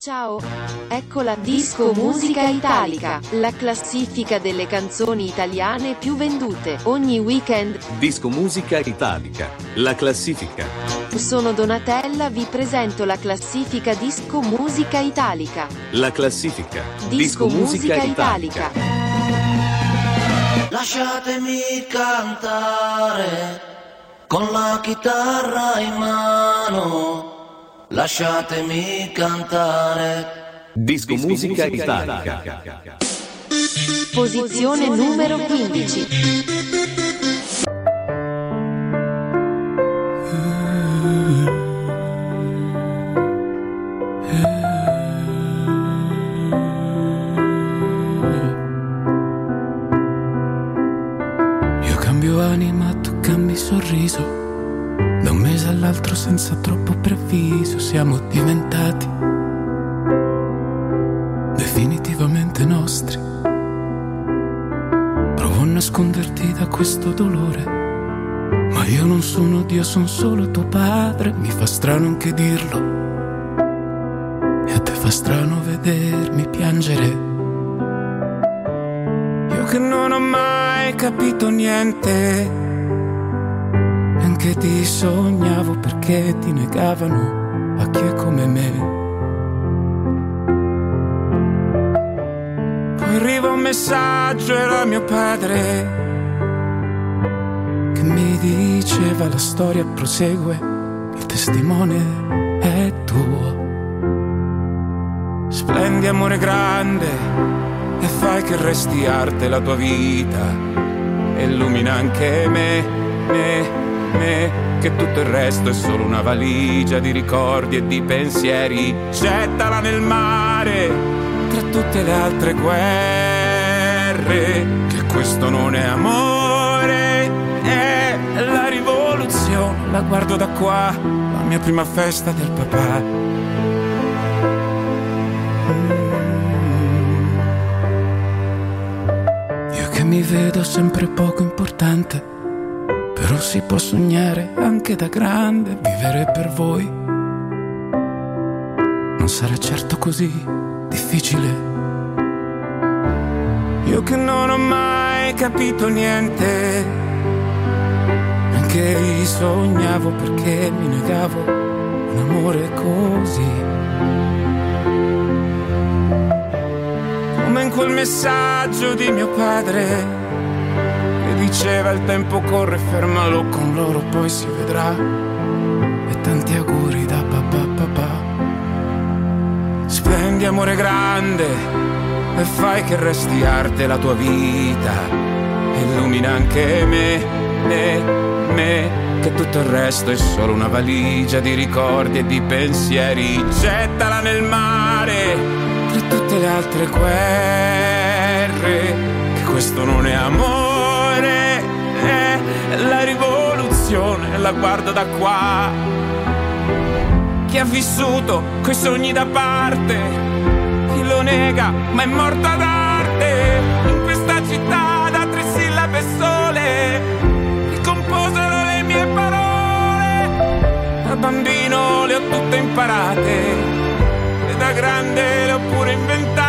Ciao! Ecco la Disco Musica Italica, la classifica delle canzoni italiane più vendute ogni weekend. Disco Musica Italica, la classifica. Sono Donatella, vi presento la classifica Disco Musica Italica. La classifica. Disco, Musica, Italica. Lasciatemi cantare con la chitarra in mano. Lasciatemi cantare. Disco, Musica, Italica. Posizione numero 15. Preavviso siamo diventati definitivamente nostri. Provo a nasconderti da questo dolore, ma io non sono Dio, sono solo tuo padre. Mi fa strano anche dirlo, e a te fa strano vedermi piangere. Io che non ho mai capito niente, neanche ti sognavo perché ti negavano a chi è come me. Poi arriva un messaggio, era mio padre, che mi diceva la storia prosegue, il testimone è tuo. Splendi amore grande e fai che resti arte la tua vita. Illumina anche me, me, me, che tutto il resto è solo una valigia di ricordi e di pensieri. Gettala nel mare tra tutte le altre guerre, che questo non è amore, è la rivoluzione. La guardo da qua, la mia prima festa del papà. Io che mi vedo sempre poco importante, però si può sognare anche da grande, vivere per voi. Non sarà certo così difficile. Io che non ho mai capito niente, anche sognavo perché mi negavo un amore così. come in quel messaggio di mio padre diceva il tempo corre, fermalo con loro, poi si vedrà. E tanti auguri da papà papà. Splendi amore grande e fai che resti arte la tua vita. Illumina anche me, me, me, che tutto il resto è solo una valigia di ricordi e di pensieri. Gettala nel mare tra tutte le altre guerre, che questo non rivoluzione, la guardo da qua. Chi ha vissuto coi sogni da parte, chi lo nega, ma è morta d'arte, in questa città da tre sillabe sole, che composero le mie parole, da bambino le ho tutte imparate da grande le ho pure inventate.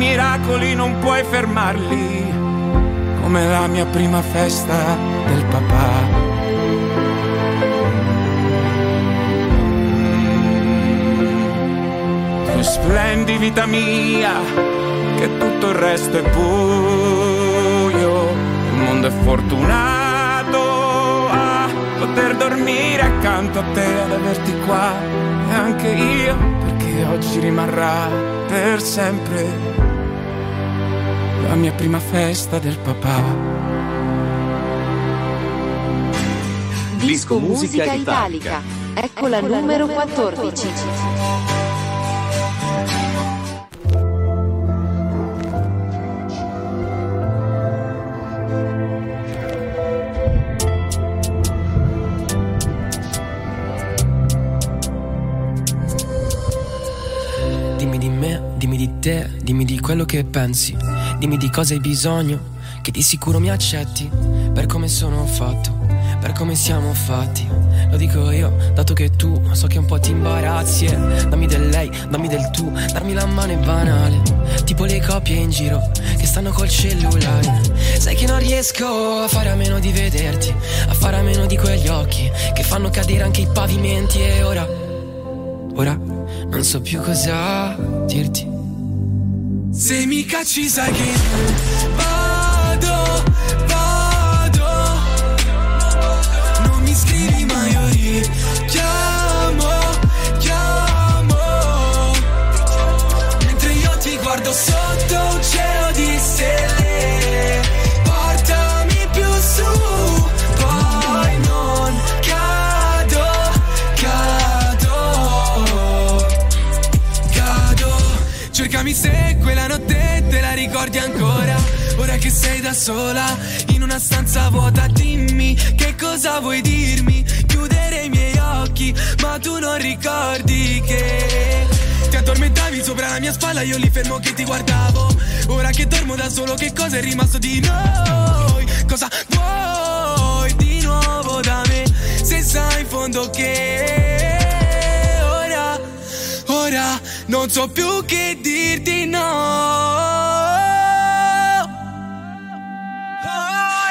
Miracoli non puoi fermarli, come la mia prima festa del papà. Tu splendi vita mia, che tutto il resto è buio. Il mondo è fortunato a poter dormire accanto a te, ad averti qua. E anche io, perché oggi rimarrà per sempre la mia prima festa del papà. Disco Musica Italica. Ecco la numero 14. Dimmi di me, dimmi di te, dimmi di quello che pensi, dimmi di cosa hai bisogno, che di sicuro mi accetti per come sono fatto, per come siamo fatti. Lo dico io, dato che tu so che un po' ti imbarazzi. eh. Dammi del lei, dammi del tu, darmi la mano è banale. Tipo le coppie in giro che stanno col cellulare. Sai che non riesco a fare a meno di vederti, a fare a meno di quegli occhi che fanno cadere anche i pavimenti. E ora, ora non so più cosa dirti. Se mi cacci sai che che sei da sola in una stanza vuota Dimmi che cosa vuoi dirmi. Chiudere i miei occhi ma tu non ricordi che Ti addormentavi sopra la mia spalla io lì fermo che ti guardavo. Ora che dormo da solo che cosa è rimasto di noi? Cosa vuoi di nuovo da me? Se sai in fondo che ora Ora non so più che dirti no.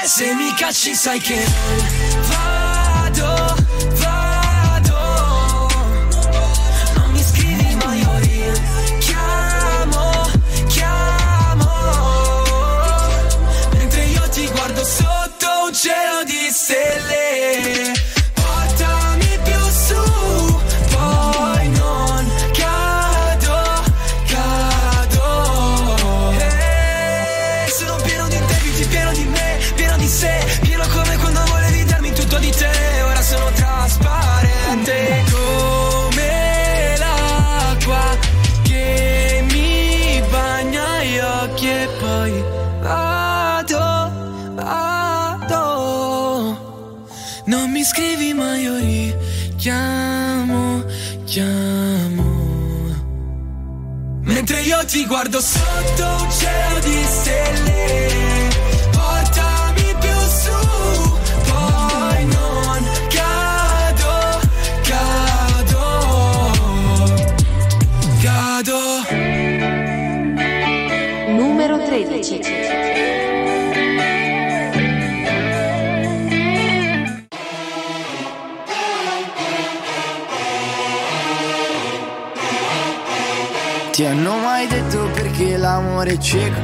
Se mi cacci sai che vado, vado. Ti guardo sotto un cielo di stelle Portami più su, poi non cado, cado, cado Numero 13. Ti hanno perché l'amore è cieco?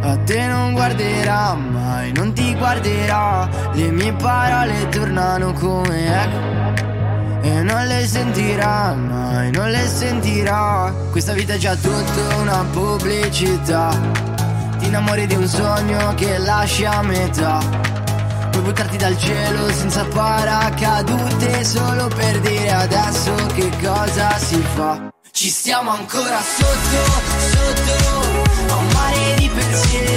A te non guarderà mai, non ti guarderà. Le mie parole tornano come eco. E non le sentirà mai, non le sentirà. Questa vita è già tutta una pubblicità. Ti innamori di un sogno che lasci a metà. Puoi buttarti dal cielo senza paracadute solo per dire adesso che cosa si fa. Ci stiamo ancora sotto, sotto, a un mare di pensieri,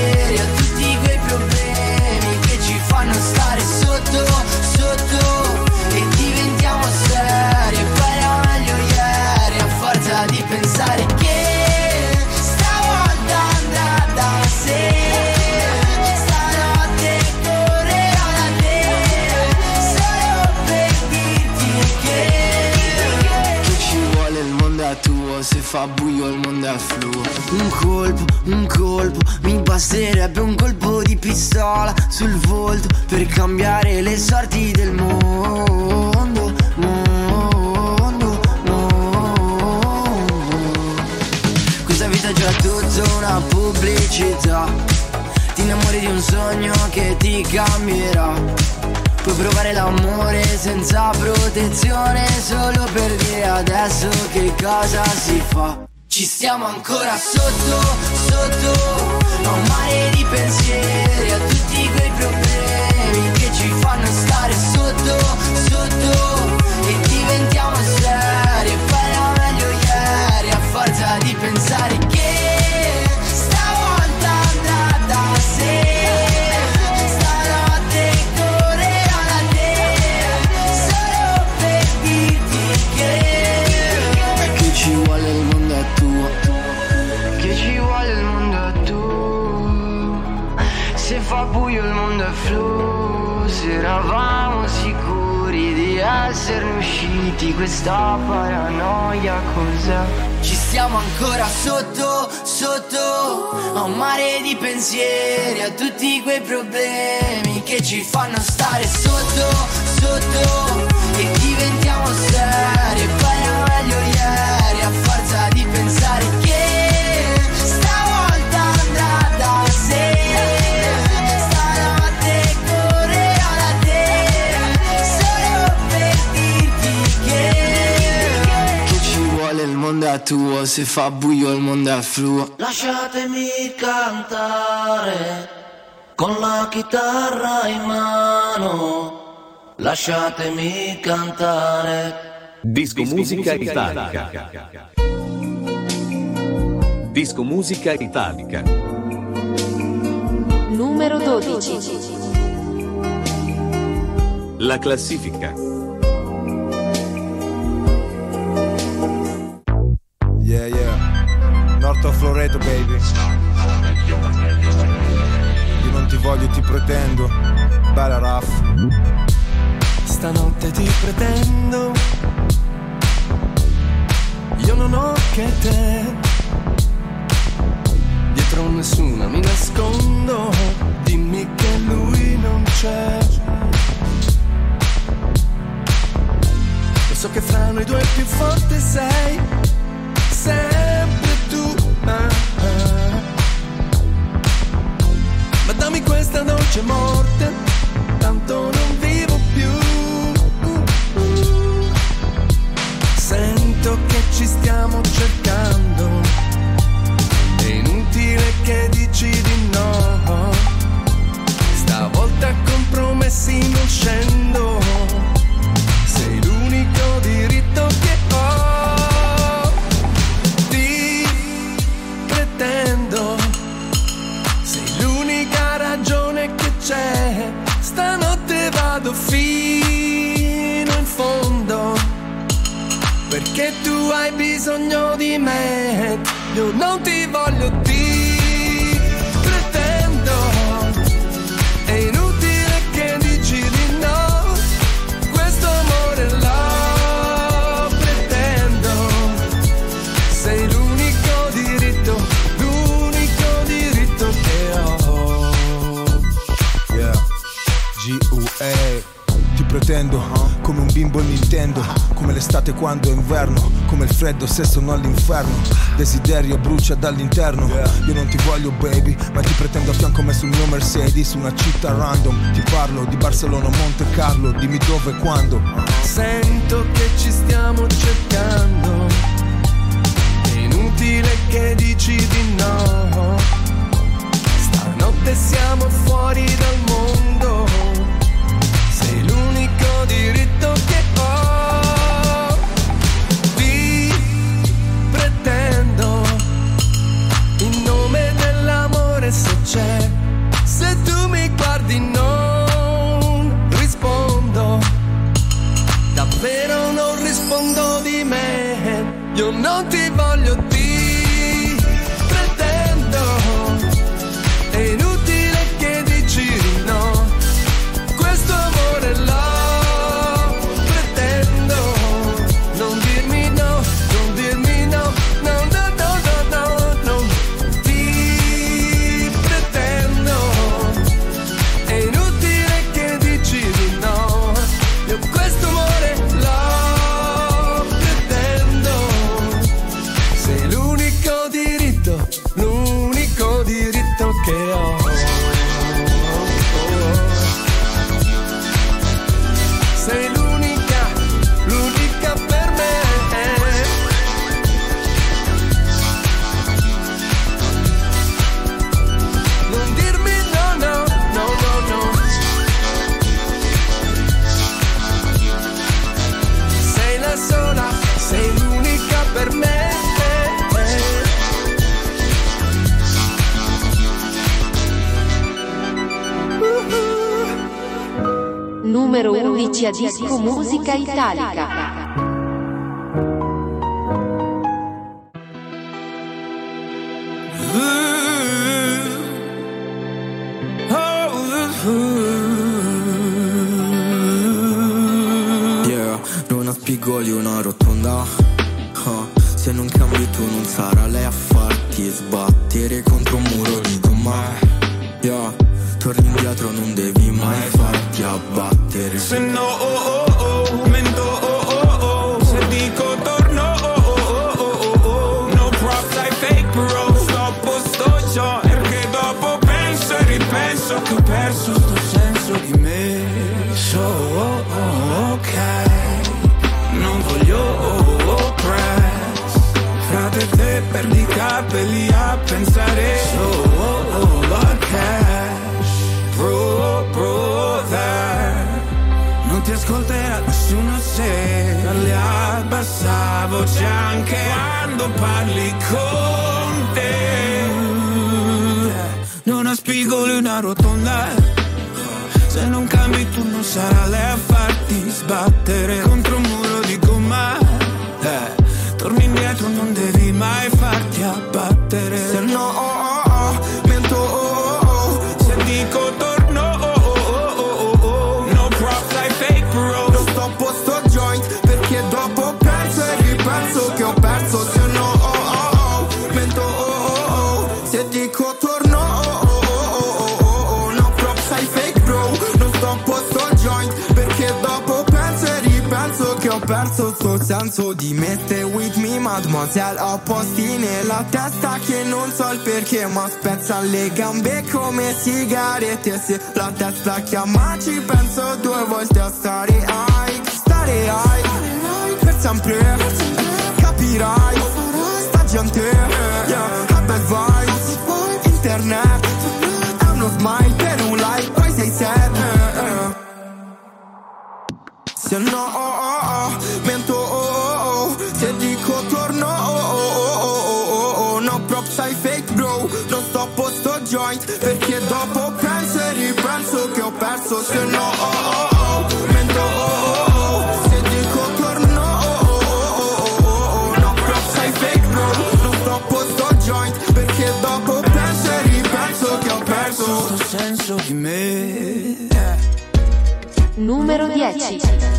fa buio il mondo è fluo Un colpo, un colpo Mi basterebbe un colpo di pistola Sul volto Per cambiare le sorti del mondo Mondo, mondo. Questa vita è già tutta una pubblicità. Ti innamori di un sogno che ti cambierà Puoi provare l'amore senza protezione Solo per dire adesso che cosa si fa? Ci stiamo ancora sotto, sotto A un mare di pensieri A tutti quei problemi Che ci fanno stare sotto, sotto E diventiamo seri E poi era meglio ieri A forza di pensare che ci vuole il mondo è flusso, eravamo sicuri di esserne usciti, questa paranoia cos'è? Ci stiamo ancora sotto, sotto, a un mare di pensieri, a tutti quei problemi che ci fanno stare sotto, sotto, e diventiamo seri, mondo è tuo, se fa buio il mondo è fluo. Lasciatemi cantare con la chitarra in mano. Lasciatemi cantare. Disco Musica Italica. Disco Musica Italica. Numero 12. La classifica. Yeah. North of Loreto, baby. Io non ti voglio, ti pretendo. Bella Raff. Stanotte ti pretendo. Io non ho che te. Dietro nessuna mi nascondo. Dimmi che lui non c'è. So che fra noi due più forte sei. Sempre Desiderio brucia dall'interno. Io non ti voglio, baby. Ma ti pretendo a fianco me sul mio Mercedes. Una città random. Ti parlo di Barcellona, Monte Carlo. Dimmi dove e quando. Sento che ci stiamo cercando. È inutile che dici di no. Stanotte siamo fuori dal mondo. Sei l'unico diritto italica. Non ha spigoli una rotonda. Huh. Se non cambi tu non sarà lei a farti sbattere contro un muro di gomma. Yeah, torni indietro, non devi mai farti abbattere. Se no, oh, oh. Che ho perso sto senso di me. So ok Non voglio oh oh press Frate te perdi i capelli a pensare. So cash Bro brother non ti ascolterà nessuno se parli a bassa voce anche quando parli con Spigoli una rotonda. Se non cambi tu non sarà lei a farti sbattere contro un muro di gomma. Eh, torni indietro, non devi mai farti abbattere. Senso di me Stay with me, mademoiselle Ho posti nella testa che non so il perché Ma spezza le gambe come sigarette. Se la testa chiama ci penso due volte a stare high Stare high Per sempre Capirai Sta gente yeah, vibes. Internet È uno smile per un like Poi sei sad. Se no, oh, oh, no props I fake bro, non sto joint, perché dopo penso e ripenso che ho perso, se no, oh, oh, oh, mento, oh, oh, oh, se dico torno, oh, oh, oh, oh, oh, oh, no props I fake bro, non stoppo sto joint, perché dopo penso e ripenso che ho perso, senso di me. Numero 10.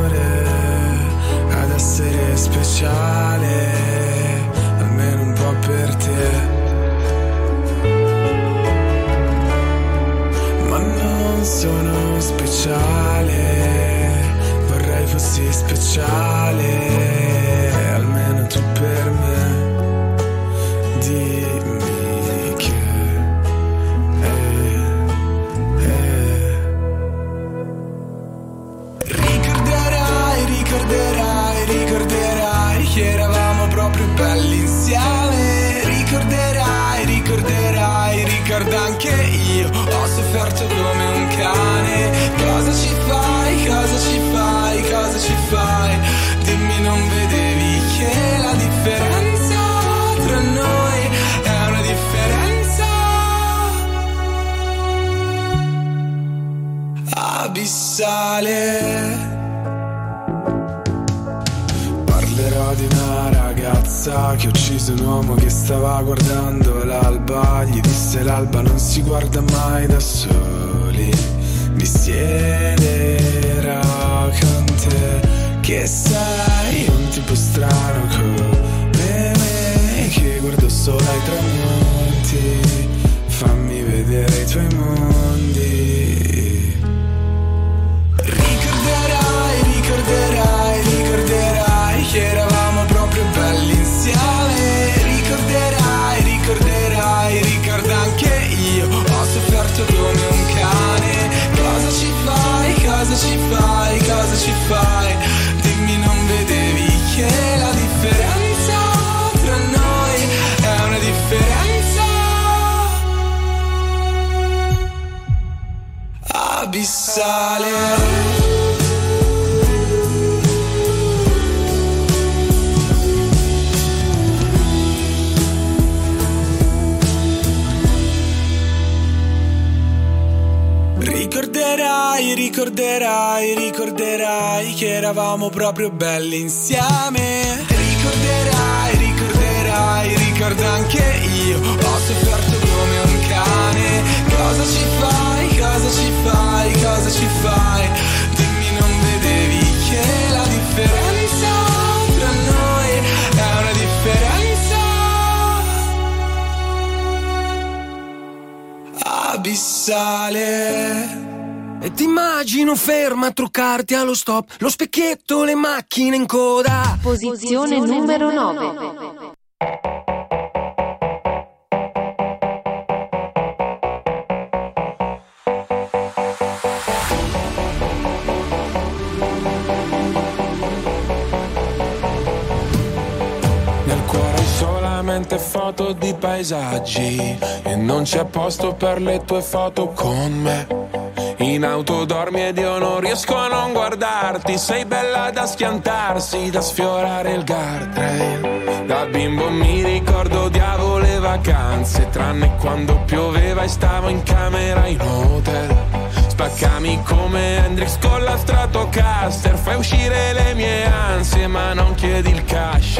essere speciale, almeno un po' per te. Ma non sono speciale, vorrei fossi speciale, almeno tu per me. Abissale. Ricorderai, ricorderai, ricorderai che eravamo proprio belli insieme. Ricorderai, ricorderai, ricordo anche io. Ho sofferto differenza tra noi, è una differenza abissale. E ti immagino ferma a truccarti allo stop, lo specchietto, le macchine in coda. Posizione, Posizione numero 9. 9. Solamente foto di paesaggi e non c'è posto per le tue foto con me. In auto dormi ed io non riesco a non guardarti, sei bella da schiantarsi, da sfiorare il guardrail. Da bimbo mi ricordo odiavo le vacanze, tranne quando pioveva e stavo in camera in hotel. Spaccami come Hendrix con la Stratocaster Fai uscire le mie ansie ma non chiedi il cash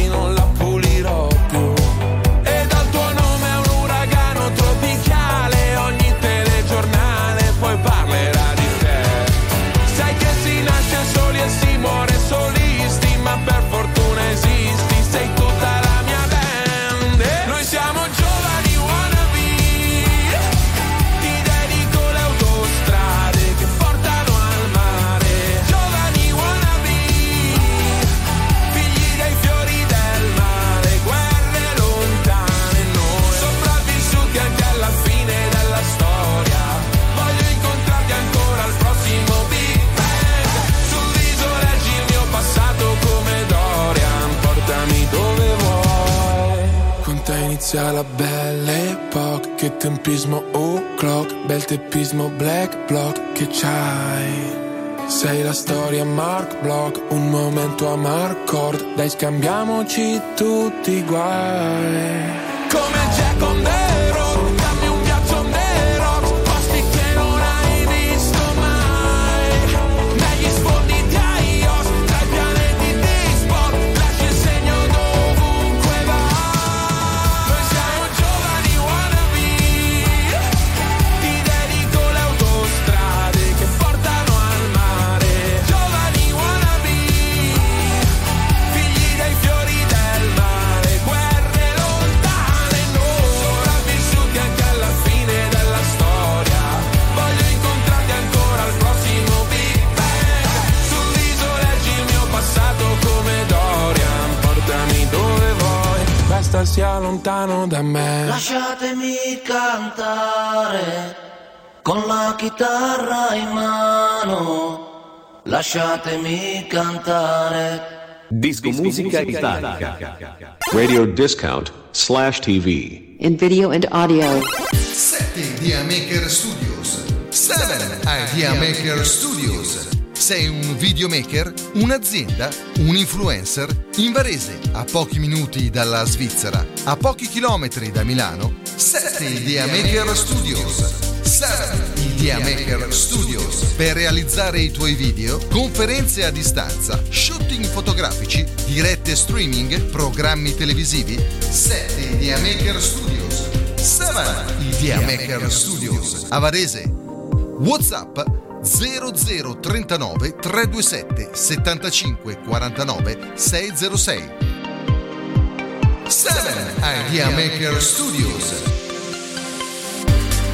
Inizia la belle epoca Che tempismo o'clock Bel teppismo black block Che c'hai? Sei la storia Mark Block, un momento a Marcord, dai scambiamoci tutti i guai. Come Jack on lontano da me. Lasciatemi cantare con la chitarra in mano. Lasciatemi cantare. Disco Musica Italica. Radio discount slash TV. In video and audio. 7 Idea Maker Studios. 7 Idea Maker Studios. Sei un videomaker, un'azienda, un influencer? In Varese, a pochi minuti dalla Svizzera, a pochi chilometri da Milano, 7 Idea Maker Studios. 7 Idea Maker Studios per realizzare i tuoi video, conferenze a distanza, shooting fotografici, dirette streaming, programmi televisivi. 7 Idea Maker Studios. 7 Idea Maker Studios. A Varese. WhatsApp 0039 327 75 49 606. 7 Idea Maker Studios.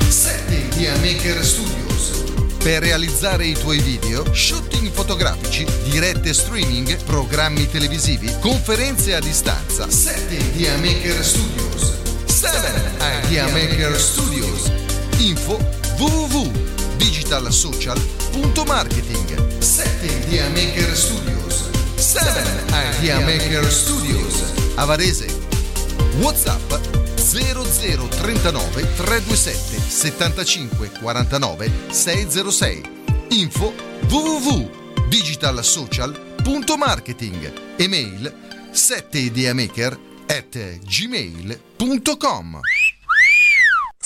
7 Idea Maker Studios. Per realizzare i tuoi video, shooting fotografici, dirette streaming, programmi televisivi, conferenze a distanza. 7 Idea Maker Studios. 7 Idea Maker Studios. Info www.digitalsocial.marketing 7 Idea Maker Studios. 7 Idea Maker Studios. A Varese Whatsapp 0039 327 75 49 606 Info www.digitalsocial.marketing Email 7ideamaker at gmail.com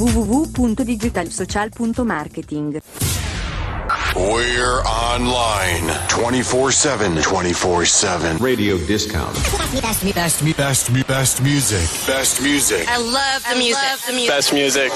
www.digitalsocial.marketing We're online 24 7. 24 7. Radio Discount. Best, me, best, me, best, me, best music. Best music. I love the music. Best music.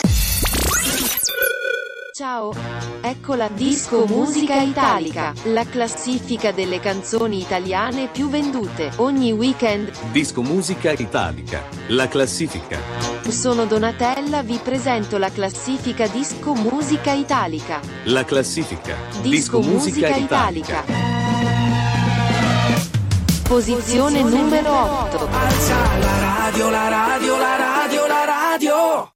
Ciao! Ecco la Disco Musica Italica, la classifica delle canzoni italiane più vendute ogni weekend. Disco Musica Italica. La classifica. Sono Donatella, vi presento la classifica Disco Musica Italica. La classifica. Disco Musica Italica. Posizione numero 8. Alza la radio, la radio, la radio, la radio.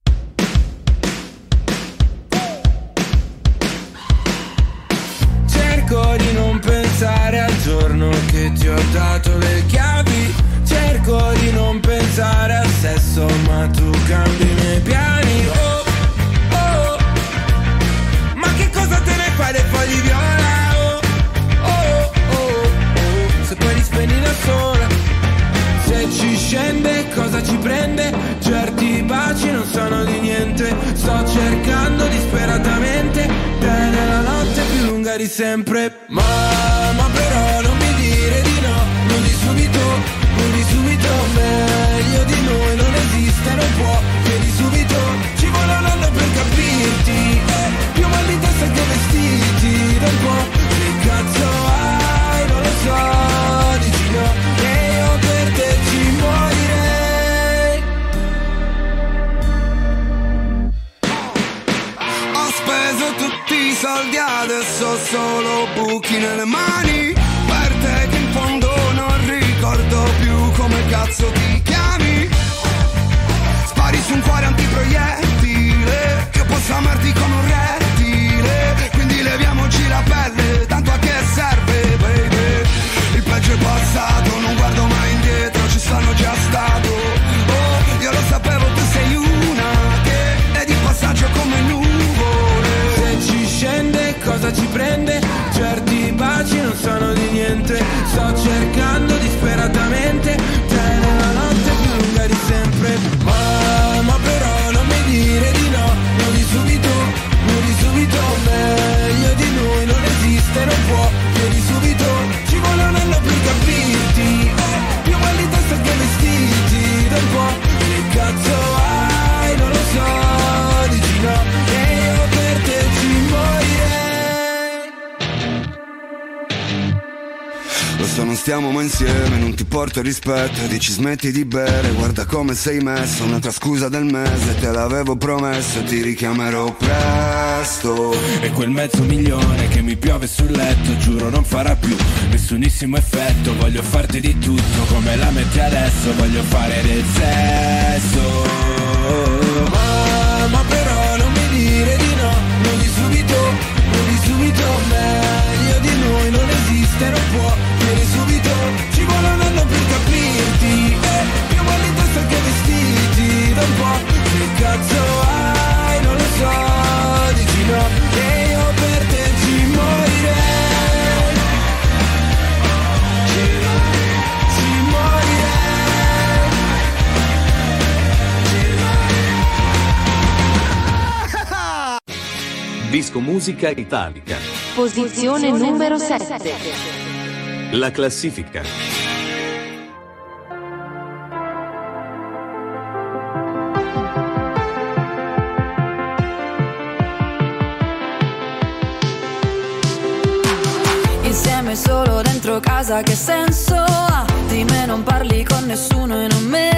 Cerco di non pensare al giorno che ti ho dato le chiavi. Cerco di non pensare al sesso, ma tu cambi i miei piani. Oh, oh. Ma che cosa te ne fai dei fogli viola? Oh, oh, oh, oh. Se poi li spegni da sola. Se ci scende cosa ci prende? Certi baci non sono di niente Sto cercando disperatamente Te nella notte di sempre. Mamma però non mi dire di no. Non di subito, non di subito. Meglio di noi non esiste, non può. Chiedi subito, ci vuole un anno per capirti porto rispetto Dici smetti di bere, guarda come sei messo Un'altra scusa del mese, te l'avevo promesso Ti richiamerò presto. E quel mezzo milione che mi piove sul letto Giuro non farà più nessunissimo effetto. Voglio farti di tutto come la metti adesso Voglio fare del sesso musica italica. Posizione, Posizione numero 7. La classifica. Insieme solo dentro casa che senso ha? Di me non parli con nessuno e non me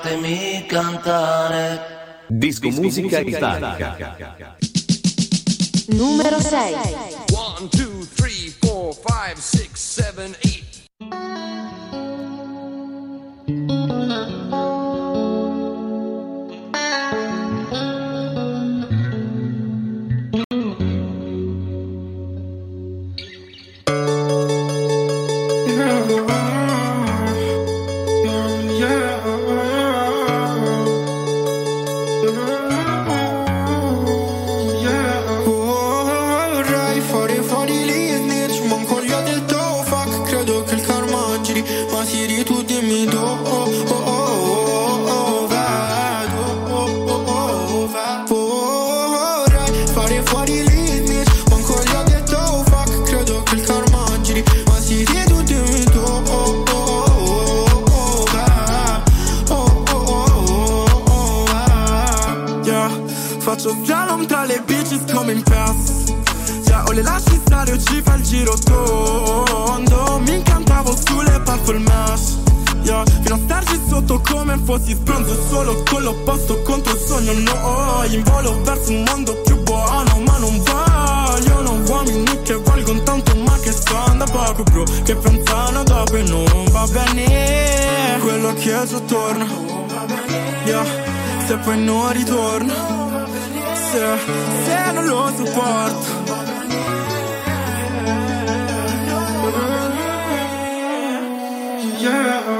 fatemi cantare. Disco, Disco musica, musica italica. italica. Numero 6. 1, 2, 3, 4, 5, 6, 7, 8. Faccio slalom tra le bitches come in pass Già o le lasci stare o ci fa il giro tondo. Mi incantavo sulle parfum mash. Yeah. Fino a starci sotto come fossi spronzo Solo con l'opposto contro il sogno. No, in volo verso un mondo più buono Ma non voglio, non uomini che valgono tanto Ma che sono poco bro Che pensano dopo e non va bene. Quello che è giù torna yeah. Se poi non ritorna. Se, se non lo sopporto Yeah.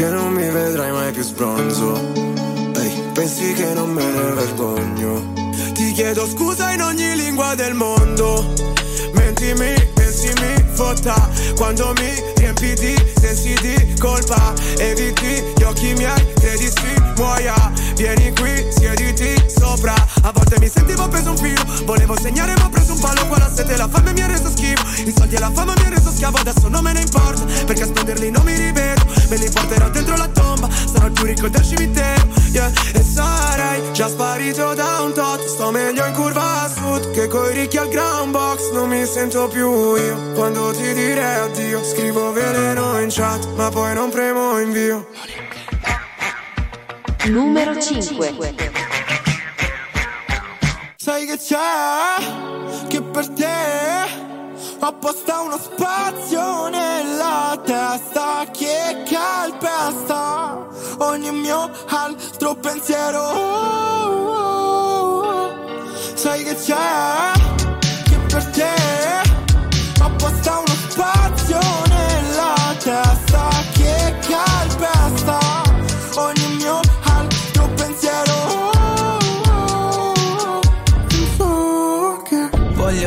Che non mi vedrai mai più sbronzo. Ehi, pensi che non me ne vergogno? Ti chiedo scusa in ogni lingua del mondo. Mentimi e si mi fotta. Quando mi riempi di sensi di colpa Eviti gli occhi miei, credi si muoia. Vieni qui, siediti sopra. A volte mi sentivo preso un filo Volevo segnare ma ho preso un palo. Qua la sete la fame mi ha reso schifo. I soldi e la fama mi ha reso schiavo. Adesso non me ne importa Perché a spenderli non mi rivedo Me li porterò dentro la tomba Sarò il più ricco del cimitero yeah. E sarei già sparito da un tot Sto meglio in curva a sud Che coi ricchi al ground box Non mi sento più io Quando ti direi addio Scrivo veleno in chat Ma poi non premo invio Numero 5. Sai che c'è? Che per te ho apposta uno spazio nella testa che calpesta ogni mio altro pensiero. Sai che c'è? Che per te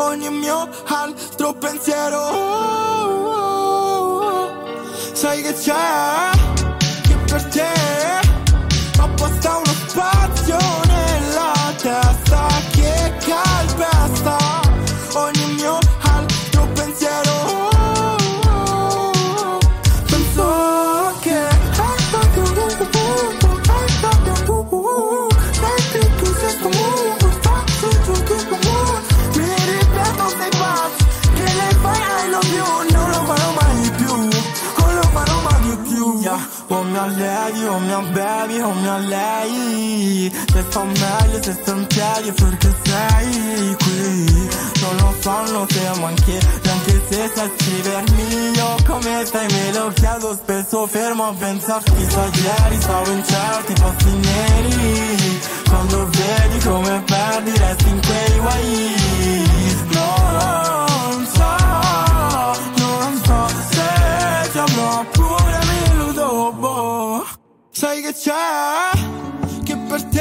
ogni mio altro pensiero. Sai che c'è? Che per te apposta uno spazio nella testa che calpesta ogni mio Oh mia lady, oh mia baby, oh mia lei Se fa meglio se sto in piedi perché sei qui Non lo so, non siamo anche. Neanche se sai scrivermi io come stai me lo chiedo Spesso fermo a pensarti Sai ieri stavo in certi posti neri. Quando vedi come perdi resti in quei guai Sai che c'è? Che per te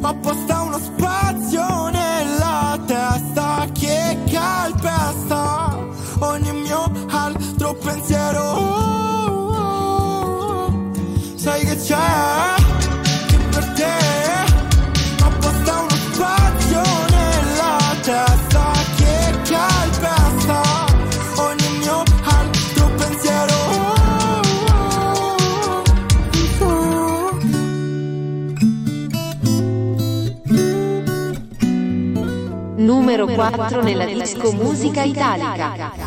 ho apposta Numero 4 nella disco musica italica.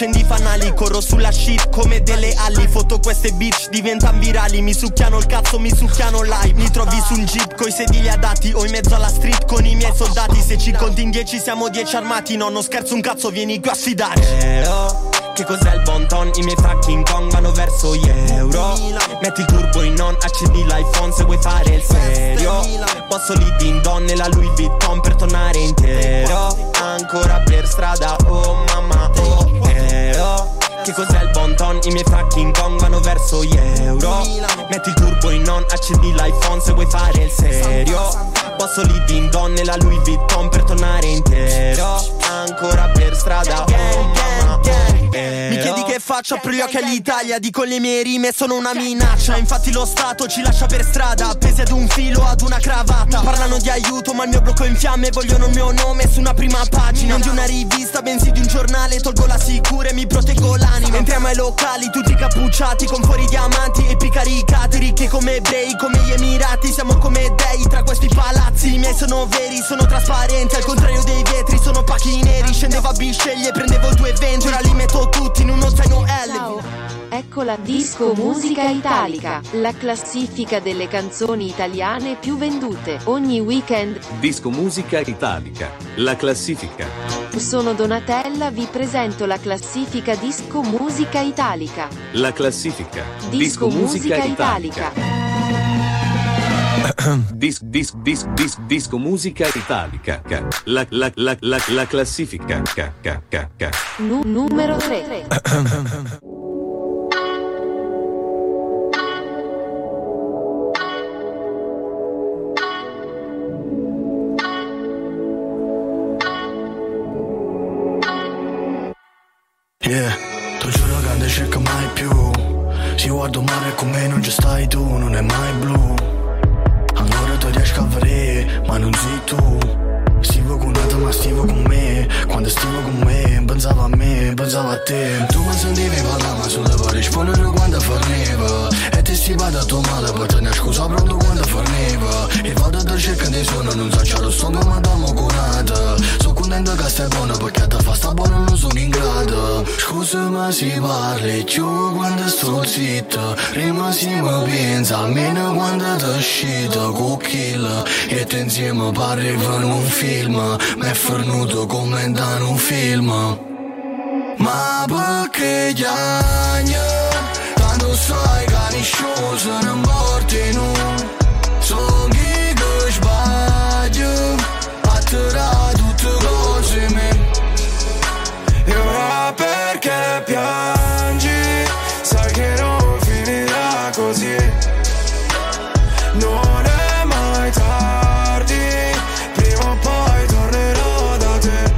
Accendi i fanali, corro sulla shit come delle ali. Foto queste bitch diventano virali, mi succhiano il cazzo, mi succhiano live. Mi trovi su un jeep coi sedili adatti o in mezzo alla street con i miei soldati. Se ci conti in 10 siamo 10 armati, no, non scherzo un cazzo, vieni qui a sfidare. Però, che cos'è il bon ton? I miei fucking Kong vanno verso gli euro. Metti il turbo in on, accendi l'iPhone se vuoi fare il serio. Posso lì din don nella Louis Vuitton per tornare intero. Ancora per strada, oh mamma, oh Che cos'è il bon ton? I miei fucking Kong vanno verso gli euro. Metti il turbo in on, accendi l'iPhone se vuoi fare il serio. Posso lì din don nella Louis Vuitton per tornare intero. Ancora per strada, oh mamma, oh Mi chiedi che faccio, apro gli occhi all'Italia Dico le mie rime sono una minaccia. Infatti lo Stato ci lascia per strada Appesi ad un filo, ad una cravatta. Parlano di aiuto ma il mio blocco è in fiamme Vogliono il mio nome su una prima pagina. Non di una rivista bensì di un giornale Tolgo la sicura e mi proteggo l'anima. Entriamo ai locali tutti cappucciati Con fuori diamanti e picaricati Ricchi come ebrei, come gli emirati. Siamo come dei tra questi palazzi I miei sono veri, sono trasparenti Al contrario dei vetri, sono pacchi neri Scendevo a Bisceglie, prendevo il 220 Ora li metto tutti in uno zaino L Ecco la Disco Musica Italica, la classifica delle canzoni italiane più vendute ogni weekend. Disco Musica Italica. La classifica. Sono Donatella, vi presento la classifica Disco Musica Italica. La classifica. Disco Musica Italica. Dis, dis, dis, dis, disco Musica Italica. Ca. La, la, la, la, la classifica. Ca, ca, ca, ca. Nu- numero 3. Yeah, ti giuro che non cerco mai più Si guardo male con me non ci stai tu, non è mai blu vedere, ma non sei tu Stivo con un'altra ma stivo con me. Quando stivo con me, pensavo a me, pensavo a te. Tu mi sentivi parlare ma solo per rispondere quando forniva E ti stiva da tua male per tenere scusa pronto quando forniva E vado a cercare di suono, non so c'è lo stomaco ma dammo curata Sono contento che stai buono perché ti fa sta buono non sono in grado. Scusa ma si parla più quando sto zitto. Rimasi ma pensa almeno quando ti uscito kill E te insieme parli per un film Mi è fornuto commentare un film. Ma perché gli anni Tanto sai ne morti non Sono chi che sbaglio Atterrà tutte cose me E ora perché piangi? Sai che non finirà così. Non è mai tardi, prima o poi tornerò da te.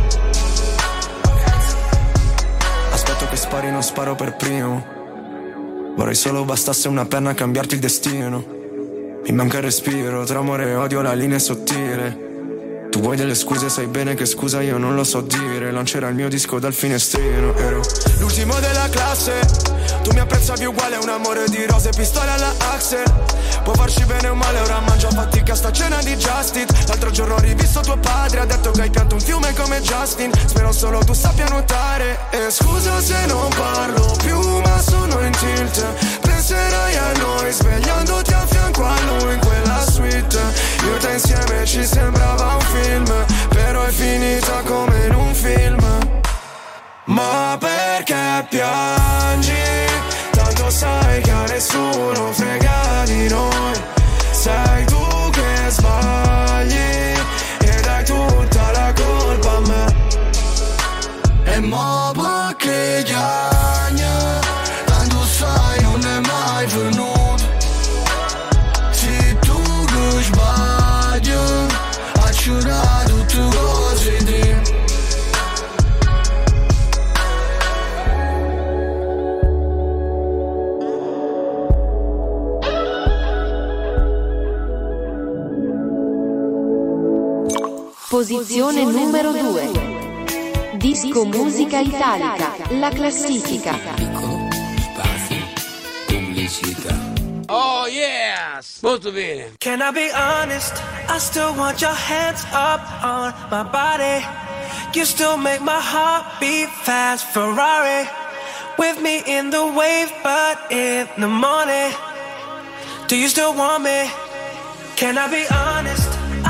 Aspetto che spari, non sparo per primo. Vorrei solo bastasse una penna a cambiarti il destino. Mi manca il respiro, tra amore e odio la linea è sottile. Tu vuoi delle scuse, sai bene che scusa io non lo so dire. Lancerà il mio disco dal finestrino Ero l'ultimo della classe. Tu mi apprezzavi uguale, un amore di rose e pistole alla Axel Può farci bene o male, ora mangio a fatica sta cena di Justin. L'altro giorno ho rivisto tuo padre, ha detto che hai pianto un fiume come Justin. Spero solo tu sappia nuotare. E scusa se non parlo più, ma sono in tilt. Penserai a noi, svegliandoti a fianco lui in quella suite. Io te insieme ci sembrava un film Però è finita come in un film. Ma perché piangi? Tanto sai che a nessuno frega di noi. Sei tu che sbagli E dai tutta la colpa a me. E mo Posizione numero 2. Disco Musica Italica, la classifica. Pubblicità. Oh yes! Molto bene. Can I be honest? I still want your hands up on my body. You still make my heart beat fast. Ferrari with me in the wave, but in the morning. Do you still want me? Can I be honest?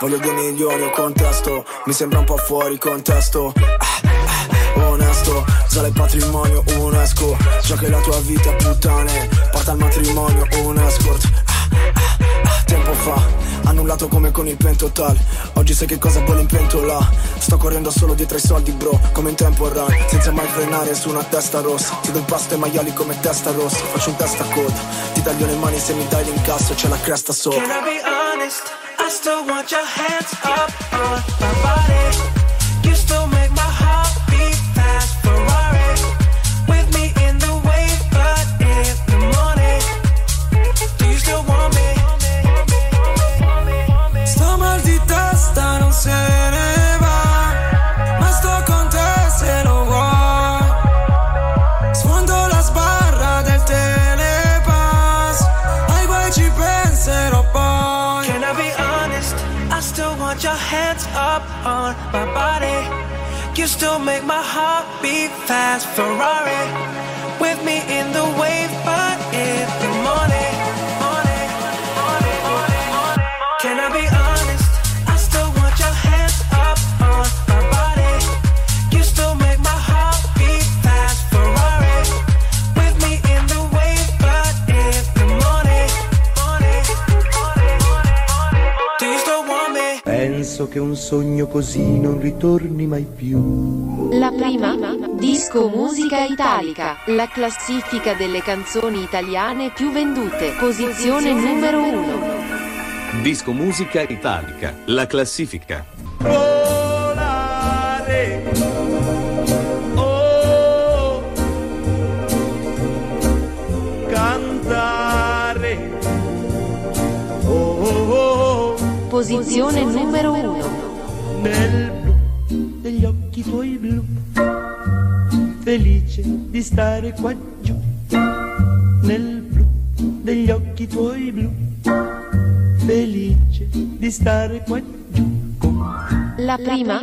Voglio due milioni o contesto. Mi sembra un po' fuori contesto. Ah, ah, Onesto, sale il patrimonio UNESCO Già che la tua vita puttane. Porta al matrimonio un escort. Ah, ah, ah, Tempo fa, annullato come con il pentotal. Oggi sai che cosa vuole in pentola. Sto correndo solo dietro ai soldi bro Come in tempo run, senza mai frenare su una testa rossa. Ti do un pasto ai maiali come testa rossa. Faccio un testa coda Ti taglio le mani se mi dai l'incasso C'è la cresta sopra. Can I be honest? Still want your hands up on my body. You still make my heart beat fast. Ferrari with me in the wave, che un sogno così non ritorni mai più. La prima, Disco Musica Italica, la classifica delle canzoni italiane più vendute. Posizione numero 1. Disco Musica Italica, la classifica. Posizione numero 1. Nel blu degli occhi tuoi blu. Felice di stare qua giù. Nel blu degli occhi tuoi blu. Felice di stare qua giù. La prima,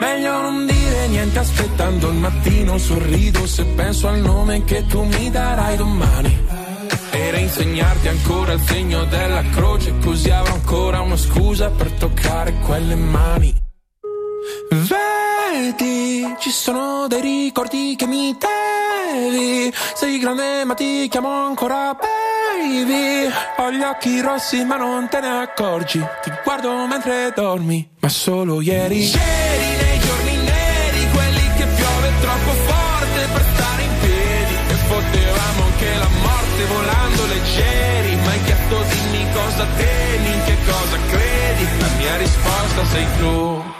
Meglio non dire niente aspettando il mattino, sorrido se penso al nome che tu mi darai domani. E reinsegnarti ancora il segno della croce, così avrò ancora una scusa per toccare quelle mani. Vedi, ci sono dei ricordi che mi devi. Sei grande ma ti chiamo ancora baby. Ho gli occhi rossi ma non te ne accorgi. Ti guardo mentre dormi, ma solo ieri. Ieri cosa temi, in che cosa credi, la mia risposta sei tu.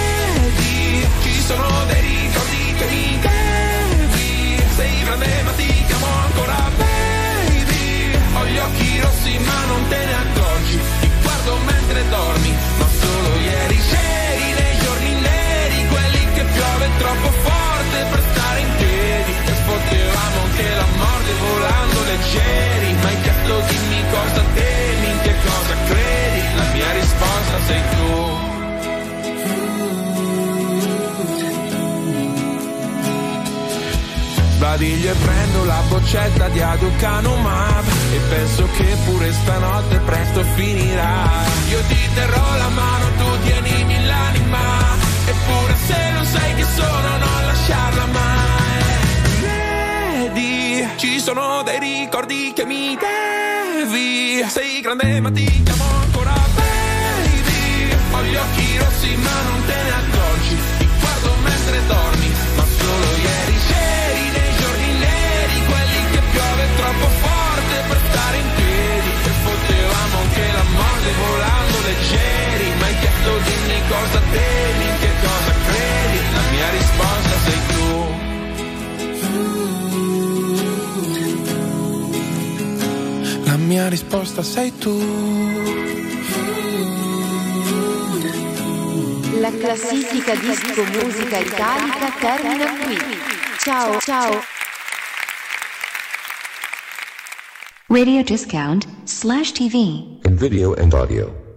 Vedi, ci sono dei Ciao ciao. Radio discount slash TV. in video and audio.